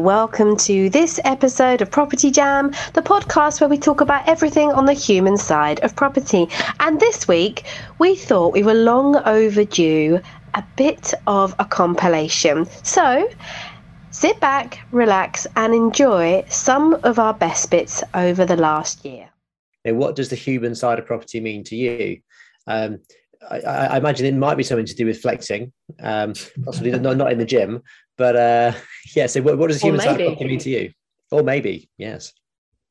Welcome to this episode of Property Jam, the podcast where we talk about everything on the human side of property. And this week, we thought we were long overdue a bit of a compilation. So, sit back, relax, and enjoy some of our best bits over the last year. Now, what does the human side of property mean to you? Um, I, I, imagine it might be something to do with flexing, um, possibly not, not in the gym, but uh, yeah. So, what, what does human side mean to you? Or maybe, yes.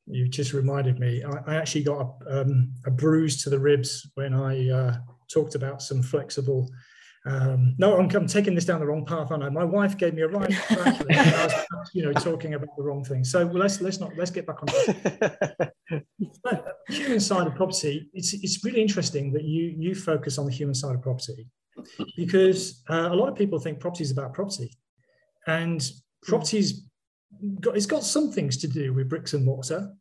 You just reminded me. I, I actually got a, um, a, bruise to the ribs when I uh, talked about some flexible um, no, I'm, I'm, taking this down the wrong path, I? My wife gave me a right I was, you know, talking about the wrong thing. So well, let's let's not let's get back on. human side of property. It's it's really interesting that you you focus on the human side of property because uh, a lot of people think property is about property, and property's got it's got some things to do with bricks and mortar,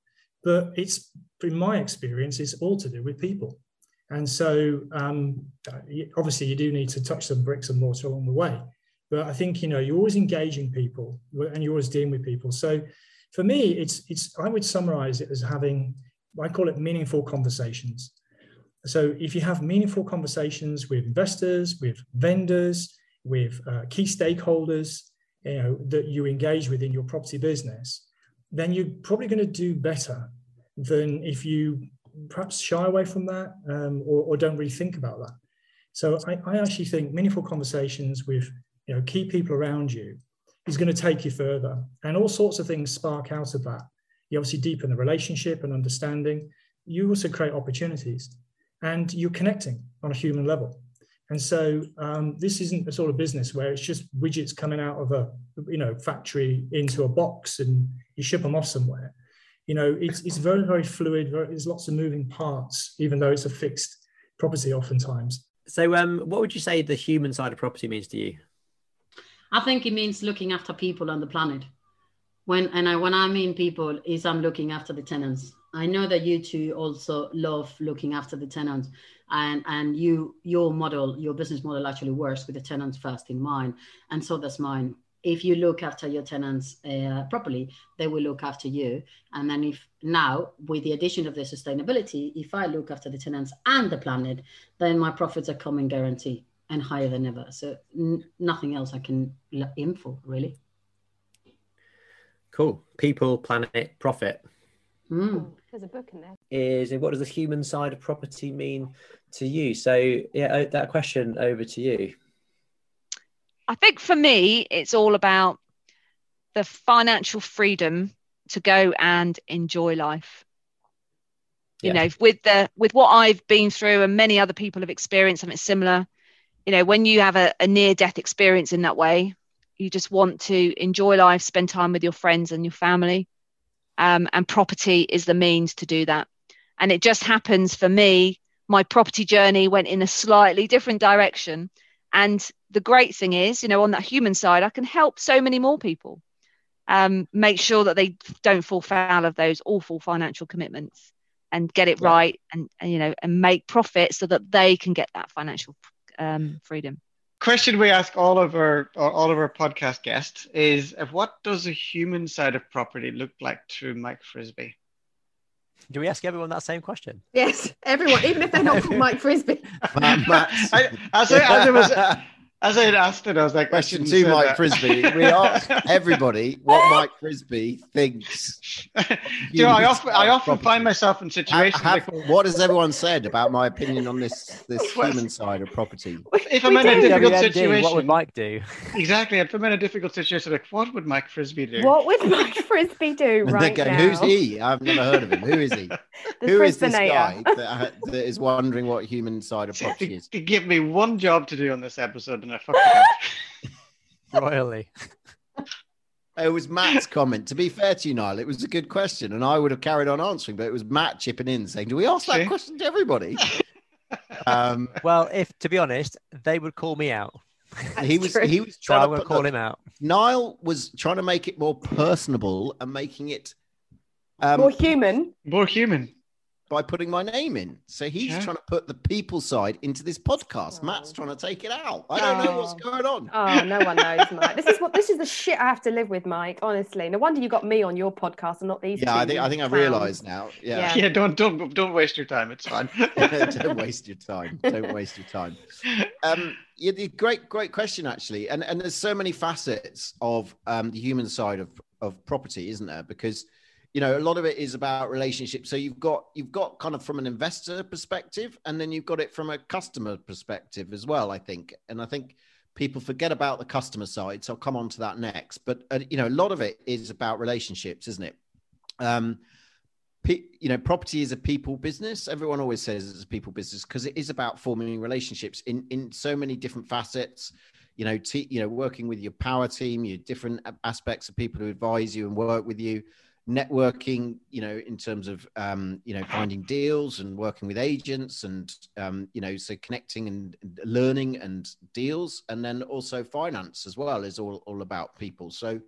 but it's in my experience, it's all to do with people. And so, um, obviously, you do need to touch some bricks and mortar along the way. But I think you know you're always engaging people, and you're always dealing with people. So, for me, it's it's I would summarize it as having I call it meaningful conversations. So, if you have meaningful conversations with investors, with vendors, with uh, key stakeholders, you know that you engage with in your property business, then you're probably going to do better than if you perhaps shy away from that um, or, or, don't really think about that. So I, I, actually think meaningful conversations with you know key people around you is going to take you further, and all sorts of things spark out of that. You obviously deepen the relationship and understanding. You also create opportunities, and you're connecting on a human level. And so um, this isn't a sort of business where it's just widgets coming out of a you know factory into a box and you ship them off somewhere you know, it's, it's very, very fluid. Very, there's lots of moving parts, even though it's a fixed property oftentimes. So, um, what would you say the human side of property means to you? I think it means looking after people on the planet. When and I, when I mean people, is I'm looking after the tenants. I know that you two also love looking after the tenants, and and you your model, your business model actually works with the tenants first in mind, and so does mine if you look after your tenants uh, properly, they will look after you. And then if now, with the addition of the sustainability, if I look after the tenants and the planet, then my profits are coming guarantee and higher than ever. So n- nothing else I can aim for really. Cool. People, planet, profit. Mm. There's a book in there. Is what does the human side of property mean to you? So yeah, that question over to you. I think for me, it's all about the financial freedom to go and enjoy life. You yeah. know, with the with what I've been through and many other people have experienced something similar. You know, when you have a, a near death experience in that way, you just want to enjoy life, spend time with your friends and your family. Um, and property is the means to do that. And it just happens for me, my property journey went in a slightly different direction and the great thing is, you know, on that human side, I can help so many more people um, make sure that they don't fall foul of those awful financial commitments and get it yeah. right and, and, you know and make profit so that they can get that financial um, freedom question we ask all of our all of our podcast guests is what does a human side of property look like to mike frisby do we ask everyone that same question? Yes, everyone, even if they're not called Mike Frisby. I, as, I, as, it was, as I had asked it, I was like, question to Mike that. Frisby. We ask everybody what Mike Frisby thinks. you know, I often, I often find myself in situations. Have, like, what has everyone said about my opinion on this this human side of property? If I'm in a difficult situation, what would Mike do? Exactly. If I'm in a difficult situation, like, what would Mike Frisby do? What would Mike Frisby do right going, now? Who's he? I've never heard of him. Who is he? Who is this guy that, that is wondering what human side of property is? Give me one job to do on this episode, and I fucked it up. Royally. It was Matt's comment. To be fair to you, Niall, it was a good question, and I would have carried on answering, but it was Matt chipping in saying, "Do we ask that question to everybody?" um, well, if to be honest, they would call me out. he was true. he was trying so to call him out. Niall was trying to make it more personable and making it um, more human. More human by putting my name in. So he's yeah. trying to put the people side into this podcast. Oh. Matt's trying to take it out. I don't oh. know what's going on. Oh, no one knows, Mike. This is what this is the shit I have to live with, Mike. Honestly, no wonder you got me on your podcast and not these. Yeah, I think I think I've realised now. Yeah. yeah, yeah. Don't don't don't waste your time. It's fine. don't waste your time. Don't waste your time. Um, yeah, the great great question actually, and and there's so many facets of um, the human side of of property, isn't there? Because you know a lot of it is about relationships. So you've got you've got kind of from an investor perspective and then you've got it from a customer perspective as well i think. And i think people forget about the customer side so i'll come on to that next. But uh, you know a lot of it is about relationships isn't it? Um you know property is a people business. Everyone always says it's a people business because it is about forming relationships in in so many different facets. You know t- you know working with your power team your different aspects of people who advise you and work with you networking you know in terms of um, you know finding deals and working with agents and um, you know so connecting and learning and deals. And then also finance as well is all, all about people. So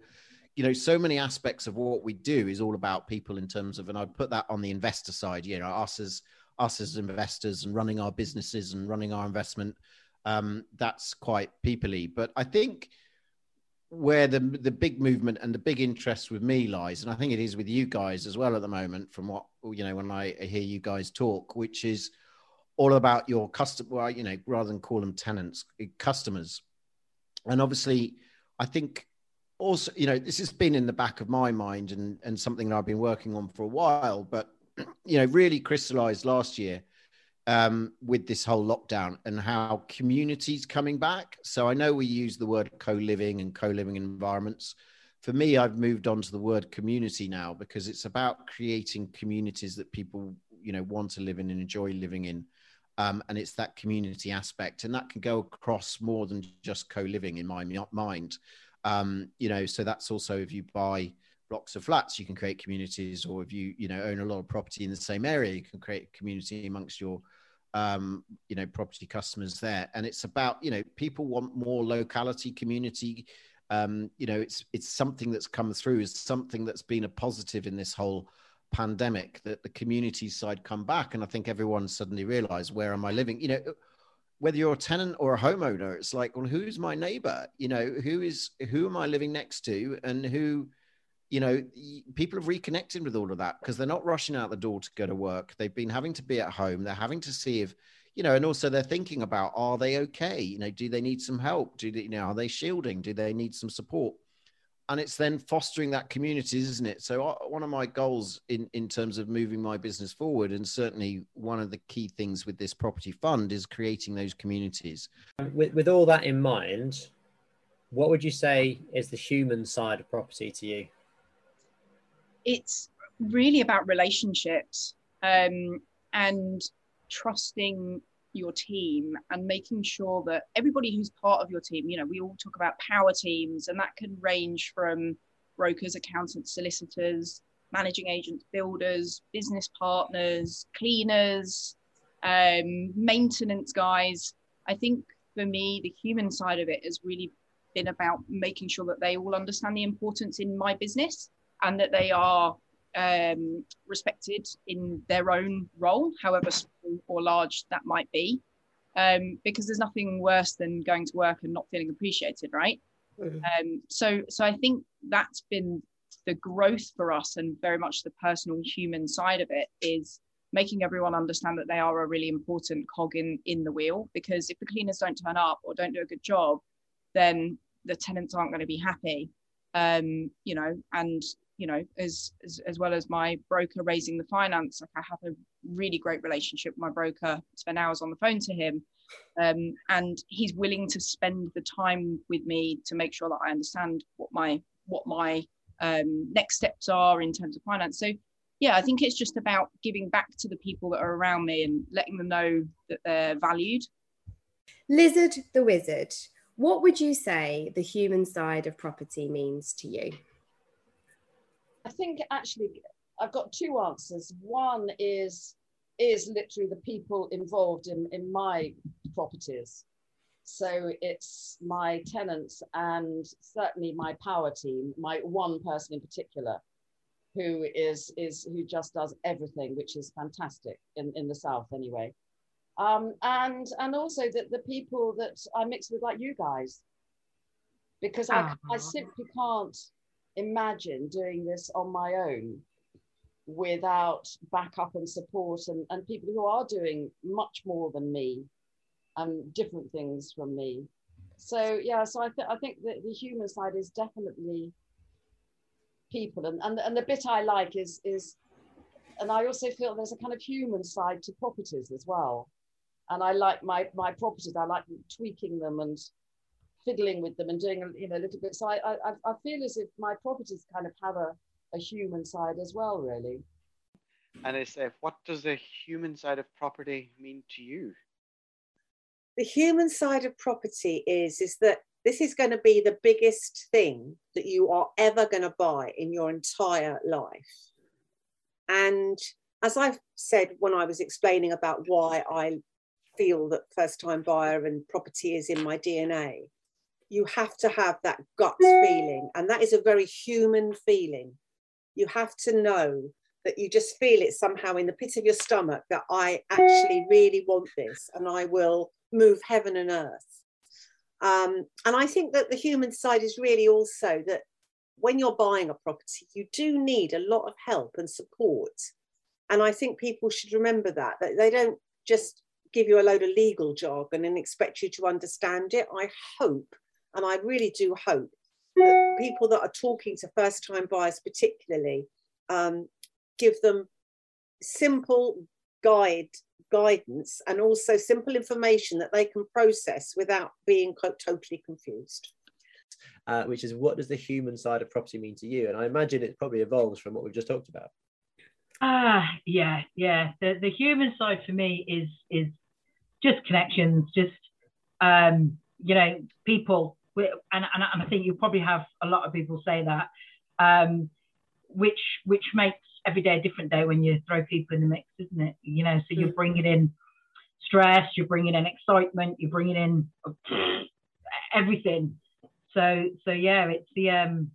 you know so many aspects of what we do is all about people in terms of and i'd put that on the investor side you know us as us as investors and running our businesses and running our investment um, that's quite peoply but i think where the the big movement and the big interest with me lies, and I think it is with you guys as well at the moment, from what you know when I hear you guys talk, which is all about your customer. Well, you know, rather than call them tenants, eh, customers, and obviously, I think also you know this has been in the back of my mind and and something that I've been working on for a while, but you know really crystallized last year um, with this whole lockdown and how communities coming back. So I know we use the word co-living and co-living environments. For me, I've moved on to the word community now because it's about creating communities that people, you know, want to live in and enjoy living in. Um, and it's that community aspect, and that can go across more than just co-living in my mind. Um, you know, so that's also if you buy blocks of flats, you can create communities, or if you, you know, own a lot of property in the same area, you can create a community amongst your um, you know, property customers there. And it's about, you know, people want more locality, community. Um, you know, it's it's something that's come through, is something that's been a positive in this whole pandemic that the community side come back. And I think everyone suddenly realized, where am I living? You know, whether you're a tenant or a homeowner, it's like, well, who's my neighbor? You know, who is who am I living next to, and who you know, people have reconnected with all of that because they're not rushing out the door to go to work. They've been having to be at home. They're having to see if, you know, and also they're thinking about are they okay? You know, do they need some help? Do they, you know, are they shielding? Do they need some support? And it's then fostering that community, isn't it? So uh, one of my goals in in terms of moving my business forward, and certainly one of the key things with this property fund is creating those communities. With with all that in mind, what would you say is the human side of property to you? It's really about relationships um, and trusting your team and making sure that everybody who's part of your team, you know, we all talk about power teams, and that can range from brokers, accountants, solicitors, managing agents, builders, business partners, cleaners, um, maintenance guys. I think for me, the human side of it has really been about making sure that they all understand the importance in my business and that they are um, respected in their own role, however small or large that might be. Um, because there's nothing worse than going to work and not feeling appreciated, right? Mm-hmm. Um, so, so I think that's been the growth for us, and very much the personal human side of it is making everyone understand that they are a really important cog in in the wheel. Because if the cleaners don't turn up or don't do a good job, then the tenants aren't going to be happy. Um, you know, and you know, as, as as well as my broker raising the finance, like I have a really great relationship with my broker. Spend hours on the phone to him, um, and he's willing to spend the time with me to make sure that I understand what my what my um, next steps are in terms of finance. So yeah, I think it's just about giving back to the people that are around me and letting them know that they're valued. Lizard the wizard. What would you say the human side of property means to you? I think actually I've got two answers. One is is literally the people involved in, in my properties. So it's my tenants and certainly my power team, my one person in particular, who is is who just does everything, which is fantastic in, in the south anyway. Um, and and also that the people that I mix with like you guys, because I, I simply can't imagine doing this on my own without backup and support and, and people who are doing much more than me and different things from me. So yeah, so I, th- I think that the human side is definitely people and, and, and the bit I like is is and I also feel there's a kind of human side to properties as well. And I like my my properties, I like tweaking them and fiddling with them and doing a, you know a little bit. So I, I, I feel as if my properties kind of have a, a human side as well, really. And it's uh, what does the human side of property mean to you? The human side of property is is that this is going to be the biggest thing that you are ever going to buy in your entire life. And as I've said when I was explaining about why I feel that first time buyer and property is in my DNA, you have to have that gut feeling. And that is a very human feeling. You have to know that you just feel it somehow in the pit of your stomach that I actually really want this and I will move heaven and earth. Um, and I think that the human side is really also that when you're buying a property, you do need a lot of help and support. And I think people should remember that, that they don't just give you a load of legal jargon and expect you to understand it. I hope and I really do hope that people that are talking to first time buyers, particularly, um, give them simple guide guidance and also simple information that they can process without being totally confused. Uh, which is what does the human side of property mean to you? And I imagine it probably evolves from what we've just talked about. Ah, yeah, yeah. The the human side for me is is just connections, just um, you know, people and, and, and I think you probably have a lot of people say that, um, which which makes every day a different day when you throw people in the mix, isn't it? You know, so you're mm. bringing in stress, you're bringing in excitement, you're bringing in everything. So so yeah, it's the um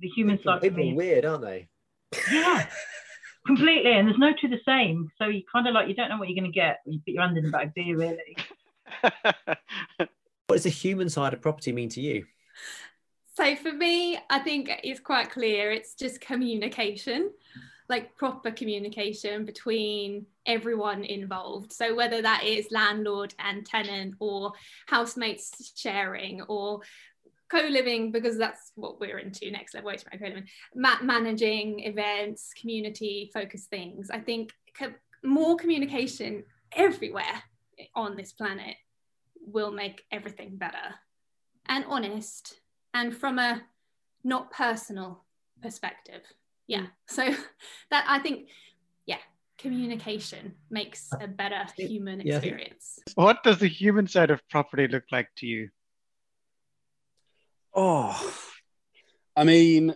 the human people, side. People are weird, aren't they? Yeah. completely and there's no two the same so you kind of like you don't know what you're going to get when you put your hand in the bag do you really what does the human side of property mean to you? So for me, I think it's quite clear. It's just communication, like proper communication between everyone involved. So whether that is landlord and tenant or housemates sharing or co-living because that's what we're into next level co-living Ma- managing events community focused things i think co- more communication everywhere on this planet will make everything better. And honest and from a not personal perspective. Yeah so that i think yeah communication makes a better human yeah. experience. What does the human side of property look like to you? Oh i mean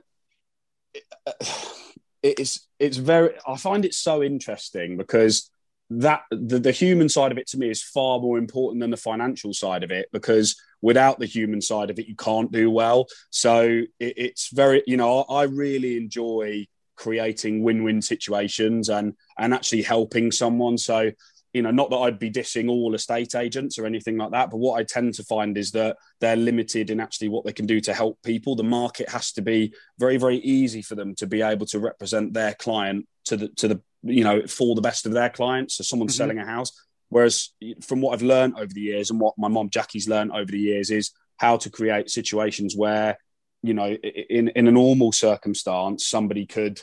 it's it's very i find it so interesting because that the, the human side of it to me is far more important than the financial side of it because without the human side of it you can't do well. So it, it's very you know I, really enjoy creating win-win situations and and actually helping someone. So you know not that i'd be dissing all estate agents or anything like that but what i tend to find is that they're limited in actually what they can do to help people. The market has to be very very easy for them to be able to represent their client to the to the you know, for the best of their clients. So someone's mm-hmm. selling a house. Whereas from what I've learned over the years and what my mom Jackie's learned over the years is how to create situations where, you know, in, in a normal circumstance, somebody could,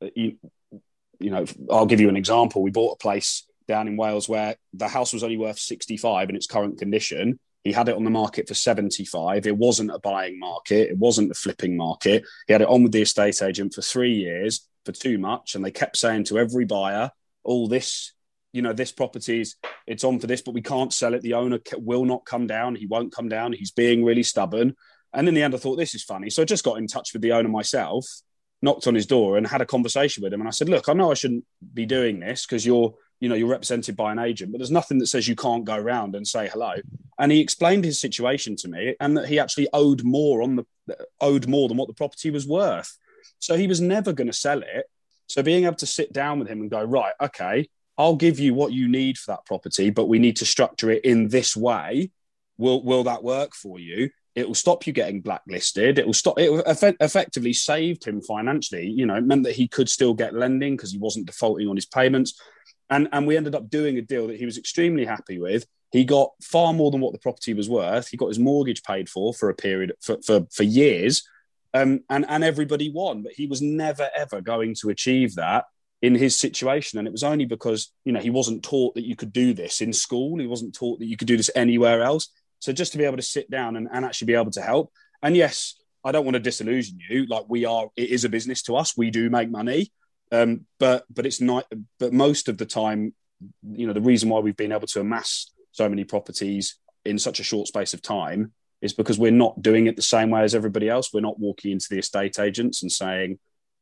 uh, you, you know, I'll give you an example. We bought a place down in Wales where the house was only worth 65 in its current condition. He had it on the market for 75. It wasn't a buying market. It wasn't a flipping market. He had it on with the estate agent for three years for too much. And they kept saying to every buyer, all this, you know, this property's it's on for this, but we can't sell it. The owner will not come down. He won't come down. He's being really stubborn. And in the end, I thought this is funny. So I just got in touch with the owner myself, knocked on his door and had a conversation with him. And I said, look, I know I shouldn't be doing this because you're, you know, you're represented by an agent, but there's nothing that says you can't go around and say hello. And he explained his situation to me and that he actually owed more on the owed more than what the property was worth. So he was never going to sell it. So being able to sit down with him and go, right, okay, I'll give you what you need for that property, but we need to structure it in this way. Will will that work for you? It will stop you getting blacklisted. It will stop. It eff- effectively saved him financially. You know, it meant that he could still get lending because he wasn't defaulting on his payments, and and we ended up doing a deal that he was extremely happy with. He got far more than what the property was worth. He got his mortgage paid for for a period for for, for years, um, and and everybody won. But he was never ever going to achieve that in his situation. And it was only because, you know, he wasn't taught that you could do this in school. He wasn't taught that you could do this anywhere else. So just to be able to sit down and, and actually be able to help. And yes, I don't want to disillusion you. Like we are, it is a business to us. We do make money. Um, but but it's not but most of the time, you know, the reason why we've been able to amass so many properties in such a short space of time is because we're not doing it the same way as everybody else. We're not walking into the estate agents and saying,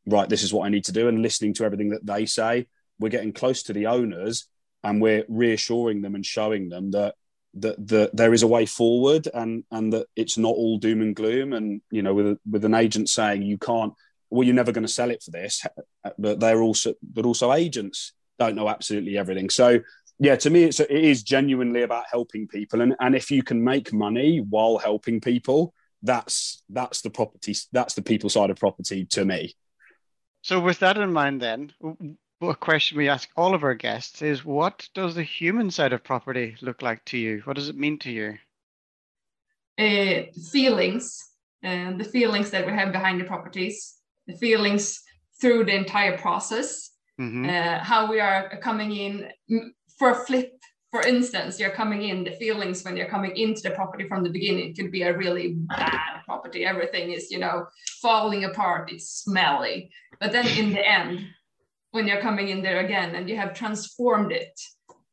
right, this is what I need to do, and listening to everything that they say. We're getting close to the owners and we're reassuring them and showing them that that, that there is a way forward and and that it's not all doom and gloom. And you know, with with an agent saying you can't, well, you're never going to sell it for this, but they're also but also agents don't know absolutely everything. So yeah, to me, it's it is genuinely about helping people, and and if you can make money while helping people, that's that's the property, that's the people side of property to me. So, with that in mind, then, a question we ask all of our guests is what does the human side of property look like to you? What does it mean to you? Uh, feelings, and uh, the feelings that we have behind the properties, the feelings through the entire process, mm-hmm. uh, how we are coming in for a flip for instance, you're coming in, the feelings when you're coming into the property from the beginning It could be a really bad property. Everything is, you know, falling apart, it's smelly. But then in the end, when you're coming in there again and you have transformed it,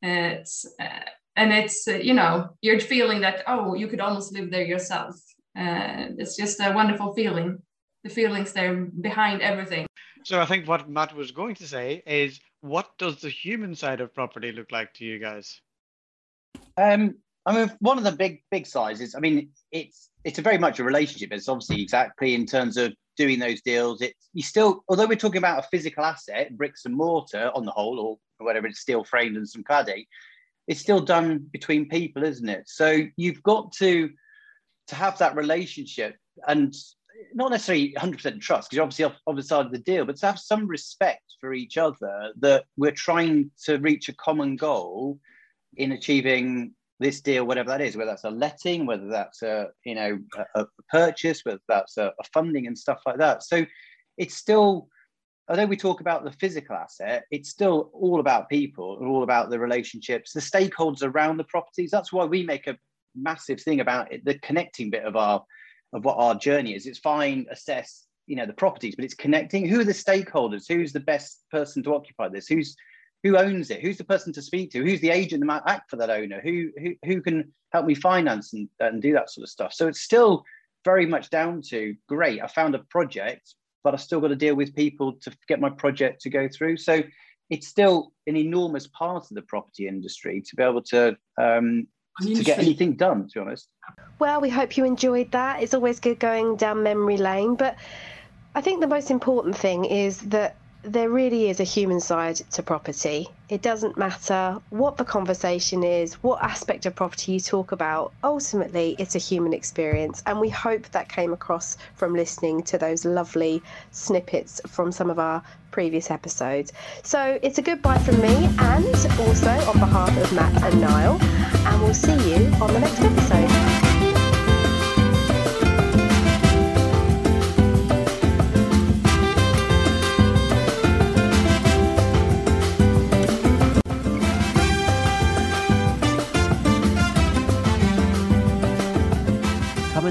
it's, uh, and it's, uh, you know, you're feeling that, oh, you could almost live there yourself. Uh, it's just a wonderful feeling. The feelings there behind everything. So I think what Matt was going to say is, what does the human side of property look like to you guys? Um, I mean, one of the big big sizes. I mean, it's it's a very much a relationship. It's obviously exactly in terms of doing those deals. It's you still, although we're talking about a physical asset, bricks and mortar on the whole, or whatever, it's steel framed and some cladding. It's still done between people, isn't it? So you've got to to have that relationship and not necessarily 100% trust because you're obviously off, the side of the deal, but to have some respect for each other that we're trying to reach a common goal in achieving this deal, whatever that is, whether that's a letting, whether that's a you know a, a purchase, whether that's a, a, funding and stuff like that. So it's still, although we talk about the physical asset, it's still all about people and all about the relationships, the stakeholders around the properties. That's why we make a massive thing about it, the connecting bit of our of what our journey is. It's fine, assess you know the properties, but it's connecting. Who are the stakeholders? Who's the best person to occupy this? Who's who owns it? Who's the person to speak to? Who's the agent that might act for that owner? Who who, who can help me finance and, and do that sort of stuff? So it's still very much down to great. I found a project, but I still got to deal with people to get my project to go through. So it's still an enormous part of the property industry to be able to um, to get anything done. To be honest. Well, we hope you enjoyed that. It's always good going down memory lane, but I think the most important thing is that there really is a human side to property. It doesn't matter what the conversation is, what aspect of property you talk about, ultimately, it's a human experience. And we hope that came across from listening to those lovely snippets from some of our previous episodes. So it's a goodbye from me and also on behalf of Matt and Niall. And we'll see you on the next episode.